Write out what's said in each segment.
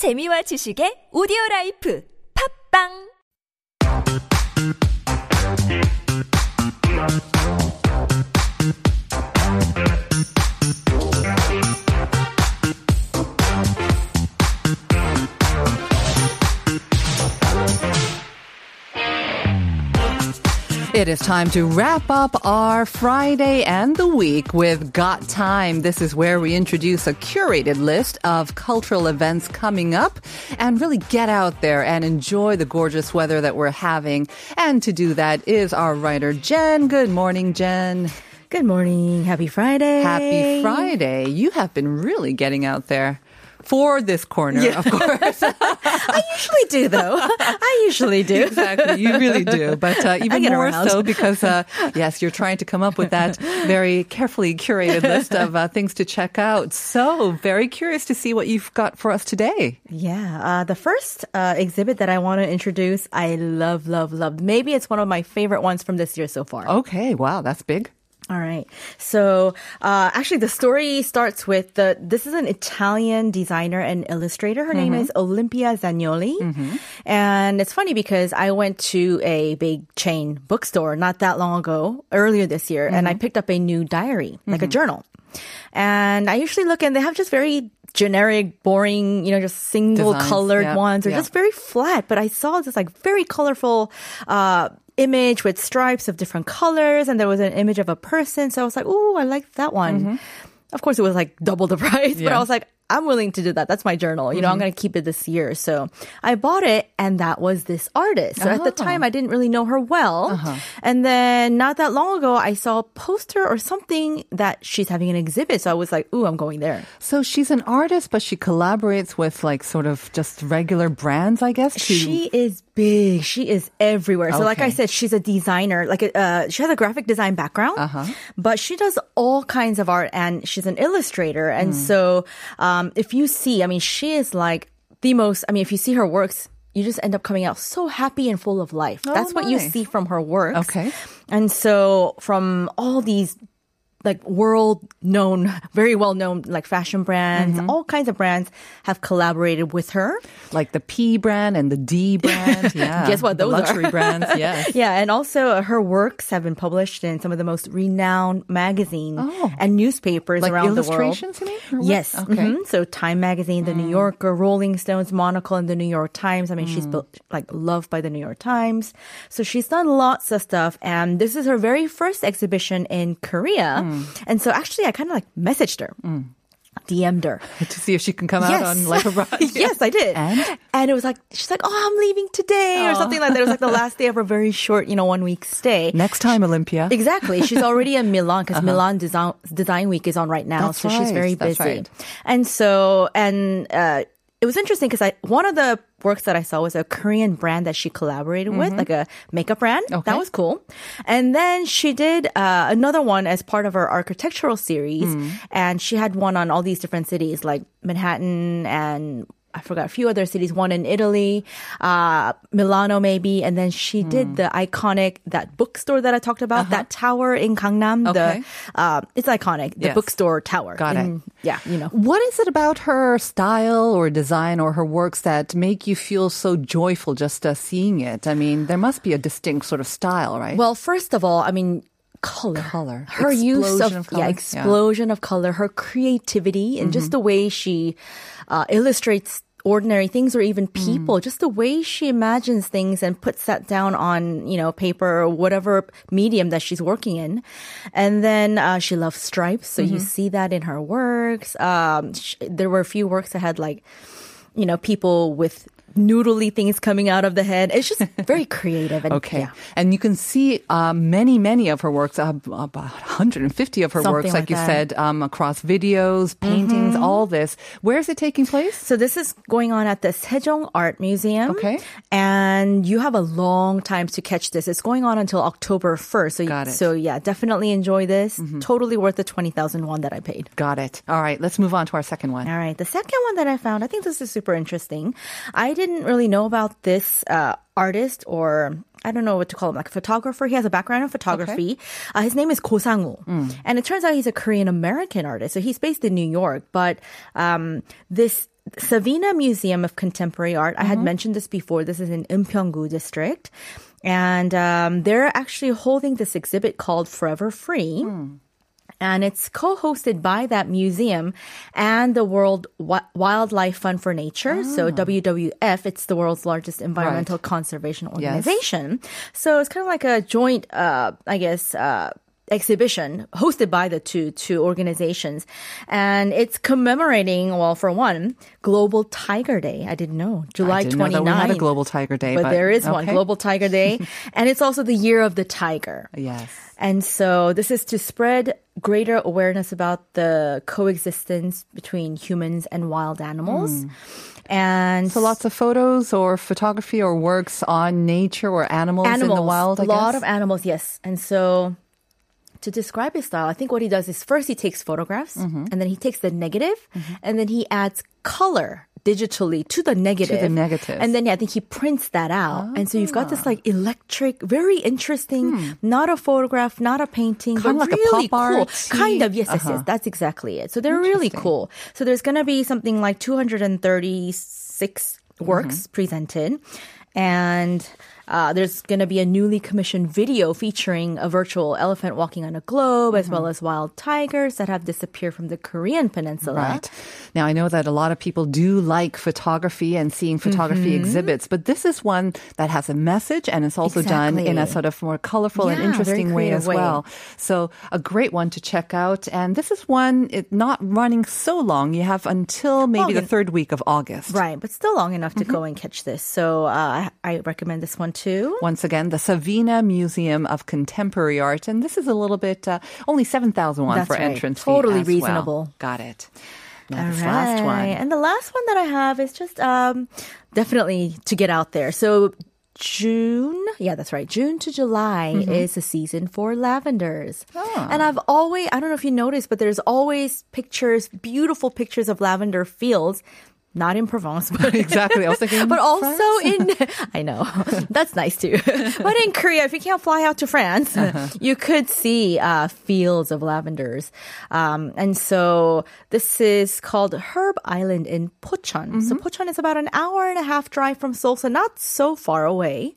재미와 지식의 오디오 라이프. 팝빵 It is time to wrap up our Friday and the week with Got Time. This is where we introduce a curated list of cultural events coming up and really get out there and enjoy the gorgeous weather that we're having. And to do that is our writer, Jen. Good morning, Jen. Good morning. Happy Friday. Happy Friday. You have been really getting out there for this corner, of course. I usually do, though. I usually do. exactly. You really do. But uh, even more around. so because, uh, yes, you're trying to come up with that very carefully curated list of uh, things to check out. So, very curious to see what you've got for us today. Yeah. Uh, the first uh, exhibit that I want to introduce, I love, love, love. Maybe it's one of my favorite ones from this year so far. Okay. Wow. That's big. All right. So, uh, actually, the story starts with the. This is an Italian designer and illustrator. Her name is Olympia Zagnoli, and it's funny because I went to a big chain bookstore not that long ago, earlier this year, and I picked up a new diary, like a journal. And I usually look and they have just very generic, boring, you know, just single Designs, colored yeah, ones or yeah. just very flat. But I saw this like very colorful, uh, image with stripes of different colors and there was an image of a person. So I was like, oh, I like that one. Of course, it was like double the price, but Mm-hmm. Yeah. Mm-hmm. I was like, I'm willing to do that. That's my journal. You know, I'm going to keep it this year. So I bought it and that was this artist. So at the Oh. time, I didn't really know her well. Uh-huh. And then not that long ago, I saw a poster or something that she's having an exhibit. So I was like, ooh, I'm going there. So, she's an artist, but she collaborates with like sort of just regular brands, I guess. To, She is big. She is everywhere. So, like I said, she's a designer. Like, uh, she has a graphic design background, Uh-huh. but she does all kinds of art, and she's an illustrator. And Hmm. so, um, Um, if you see, I mean, she is like the most. I mean, if you see her works. You just end up coming out so happy and full of life. Oh, That's what you see from her works. Okay. And so from all these like world known, very well known like fashion brands, Mm-hmm. all kinds of brands have collaborated with her. like the P brand and the D brand. Yeah. Guess what The those are? luxury brands. Yes. Yeah, and also her works have been published in some of the most renowned magazines Oh. and newspapers Like around the world. illustrations, you mean? Yes. Okay. Mm. mhm. So Time Magazine, The New Yorker, Rolling Stones, Monocle, and The New York Times. I mean, she's Mm. built, like loved by The New York Times. So she's done lots of stuff, and this is her very first exhibition in Korea. Mm. And so actually, I kind of like messaged her. DM'd her. To see if she can come out on Life Abroad. yes, I did. And? and it was like, she's like, oh, I'm leaving today or something like that. It was like the last day of her very short, you know, one week stay. Next time, Olympia. Exactly. She's already in Milan because Milan Design, Design Week is on right now. That's so she's very busy. right. And so, and, uh, it was interesting because I, one of the works that I saw was a Korean brand that she collaborated with, like a makeup brand. Mm-hmm. Okay. That was cool. And then she did, uh, another one as part of her architectural series. Mm. And she had one on all these different cities like Manhattan and I forgot a few other cities, one in Italy, uh, Milano maybe, and then she Hmm. did the iconic that bookstore that I talked about, that tower in Gangnam. Uh-huh. Okay. The uh, it's iconic, the Yes. bookstore tower. Got it. Yeah, you know. What is it about her style or design or her works that make you feel so joyful just uh, seeing it? I mean, there must be a distinct sort of style, right? Well, first of all, I mean. Color, Color. her use of, of color. yeah, Yeah. explosion of color, her creativity, and just Mm-hmm. the way she uh, illustrates ordinary things or even Mm. people, just the way she imagines things and puts that down on, you know, paper or whatever medium that she's working in. And then uh, she loves stripes. So Mm-hmm. you see that in her works. Um, sh- there were a few works that had like, you know, people with noodly things coming out of the head. It's just very creative. And, Okay. yeah. And you can see uh, many, many of her works, uh, about 150 of her Something works, like, like you said, um, across videos, paintings, all this. Where is it taking place? So this is going on at the Sejong Art Museum. Okay. And you have a long time to catch this. It's going on until October 1st. So, Got it. Mm-hmm. so yeah, definitely enjoy this. Totally worth the 20,000 won that I paid. Got it. All right, let's move on to our second one. All right. The second one that I found, I think this is super interesting. I didn't really know about this uh, artist or I don't know what to call him, like a photographer. He has a background in photography. Uh, his name is Ko Sang-woo. And it turns out he's a Korean American artist. So he's based in New York. But um, this Savina Museum of Contemporary Art. I had mentioned this before. This is in Eunpyeonggu district. And um, they're actually holding this exhibit called Forever Free. And it's co-hosted by that museum and the World Wildlife Fund for Nature. So WWF, it's the world's largest environmental conservation organization. So it's kind of like a joint, uh, I guess, uh, exhibition hosted by the two two organizations and it's commemorating well for one global tiger day i didn't know july I didn't know 29 that we had a global tiger day, but, but there is one global tiger day and it's also the year of the tiger Yes. and so this is to spread greater awareness about the coexistence between humans and wild animals and Hmm. So lots of photos or photography or works on nature or animals, in the wild. I a lot guess? of animals, yes. And so to describe his style, I think what he does is first he takes photographs Mm-hmm. and then he takes the negative and then he adds color digitally to the negative. to negative. And then yeah, I think he prints that out. And so you've got Ah. this like electric, very interesting, not a photograph, not a painting, Hmm. Kinda but like a really pop cool. artsy- Kind of, yes, yes, Uh-huh. yes. That's exactly it. So they're really cool. So there's going to be something like 236 works Mm-hmm. presented. And uh, there's going to be a newly commissioned video featuring a virtual elephant walking on a globe, as Mm-hmm. well as wild tigers that have disappeared from the Korean peninsula. Right. Now, I know that a lot of people do like photography and seeing photography Mm-hmm. exhibits, but this is one that has a message and it's also done in a sort of more colorful and Yeah, very interesting way as way. well. So, a great one to check out. And this is one, it not running so long. You have until maybe the third week of August. Right, but still long enough to Mm-hmm. go and catch this. So uh, I, I recommend this one too. Once again, the Savina Museum of Contemporary Art. And this is a little bit, uh, only 7,000 won That's for right. entrance fee Totally as well. reasonable. Got it. Now, All this last one. And the last one that I have is just um, definitely to get out there. So June, yeah, that's right. June to July Mm-hmm. is the season for lavenders. Ah. And I've always, I don't know if you noticed, but there's always pictures, beautiful pictures of lavender fields. Not in Provence, but Exactly. I was thinking, but also in I know that's nice too. but in Korea, if you can't fly out to France, Uh-huh. you could see uh, fields of lavenders. Um, and so this is called Herb Island in Pocheon. So Mm-hmm. Pocheon is about an hour and a half drive from Seoul, so not so far away.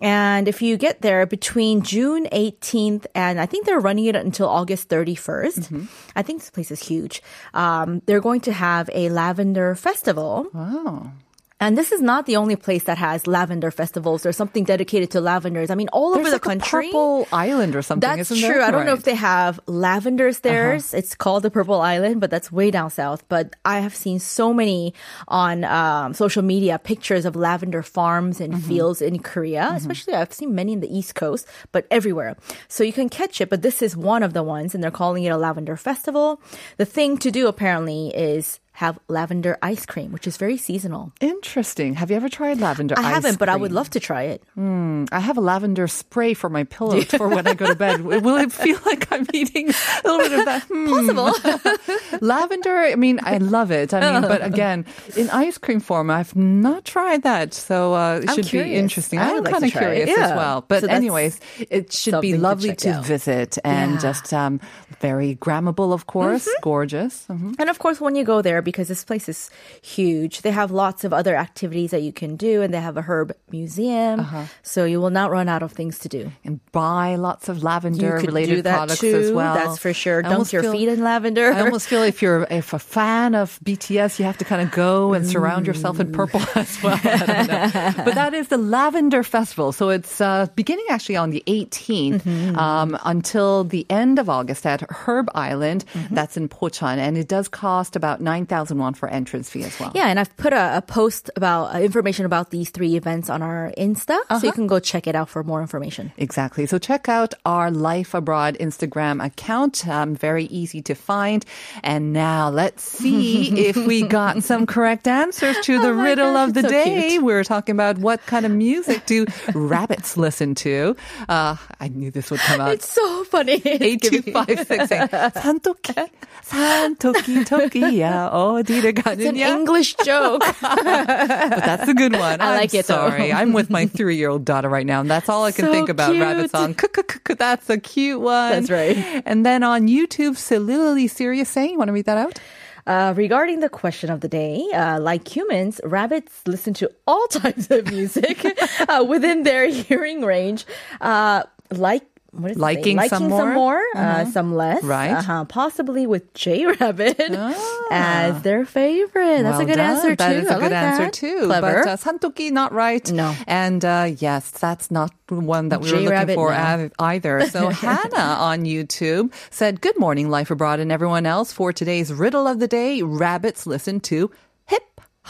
And if you get there between June 18th and I think they're running it until August 31st. Mm-hmm. I think this place is huge. Um, they're going to have a lavender festival. oh. And this is not the only place that has lavender festivals or something dedicated to lavenders. I mean, all There's over the like country. a purple island or something. That's true. There? I don't know if Uh-huh. they have lavenders there. It's called the Purple Island, but that's way down south. But I have seen so many on um, social media pictures of lavender farms and Mm-hmm. fields in Korea. Especially, I've seen many in the East Coast, but everywhere. So you can catch it. But this is one of the ones, and they're calling it a lavender festival. The thing to do apparently is have lavender ice cream, which is very seasonal. Interesting. Have you ever tried lavender? I haven't, but I would love to try it. I have a lavender spray for my pillow for when I go to bed. Will it feel like I'm eating a little bit of that? Hmm. Possible. Lavender, I mean, I love it. I mean, but again, in ice cream form, I've not tried that. So uh, it I'm should curious. be interesting. I I'm like kind of to try it. curious as Yeah. well. But So anyways, it should be something to lovely to, visit and Yeah. just um, very grammable, of course, gorgeous. Mhm. And of course, when you go there, because this place is huge, they have lots of other activities that you can do, and they have a herb museum. Uh-huh. So you will not run out of things to do. And buy lots of lavender related products too. as well. That's for sure. I Dunk your feel- feet in lavender. I almost feel if you're if a fan of BTS, you have to kind of go and surround yourself in purple as well. I don't know. But that is the Lavender Festival. So it's uh, beginning actually on the 18th Mm-hmm. um, until the end of August at Herb Island. Mm-hmm. That's in Pocheon. And it does cost about 9,000 won for entrance fee as well. Yeah, and I've put a, a post about uh, information about these three events on our Insta, so Uh-huh. you can go check it out for more information. Exactly. So check out our Life Abroad Instagram account. Um, very easy to find. And now let's see if we got some correct answers to the Oh my riddle gosh, of the it's so day. cute. We were talking about what kind of music do rabbits listen to. Uh, I knew this would come out. It's so funny. Eight two five six eight. 산토끼, 산토끼 토끼야 oh, Dita It's an English joke. but that's a good one. I I'm like it. Sorry, though. I'm with my three-year-old daughter right now, and that's all I can so think about. Cute. Rabbit song. That's a cute one. That's right. And then on YouTube, Soliloquy Serious saying, you want to read that out? Uh, regarding the question of the day, uh, like humans, rabbits listen to all types of music uh, within their hearing range. Uh, like what is it? Liking some more? more, uh, some less. Right. Uh-huh. Possibly with J Rabbit as their favorite. That's Well a good done. answer too. That is I a good like answer that. too. Clever. But uh, Santoki, not right. No. And uh, yes, that's not one that we were looking for no. either. So Hannah on YouTube said, "Good morning, Life Abroad, and everyone else. For today's riddle of the day, rabbits listen to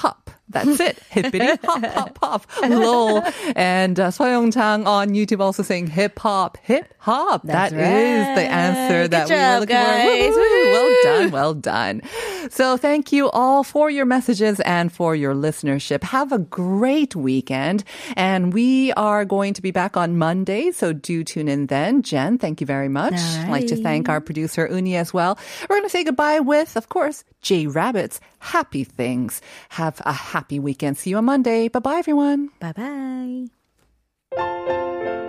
hop." That's it. Hippity hop hop hop. Lol. And uh, Soyoung on YouTube also saying hip hop, hip hop. That's That is the right. answer Good that we were looking guys. for. Woohoo. Well done. Well done. So thank you all for your messages and for your listenership. Have a great weekend. And we are going to be back on Monday. So do tune in then. Jen, thank you very much. All I'd like to thank our producer, Uni, as well. We're going to say goodbye with, of course, J Rabbit's Happy Things. Have a happy weekend. See you on Monday. Bye bye, everyone. Bye bye.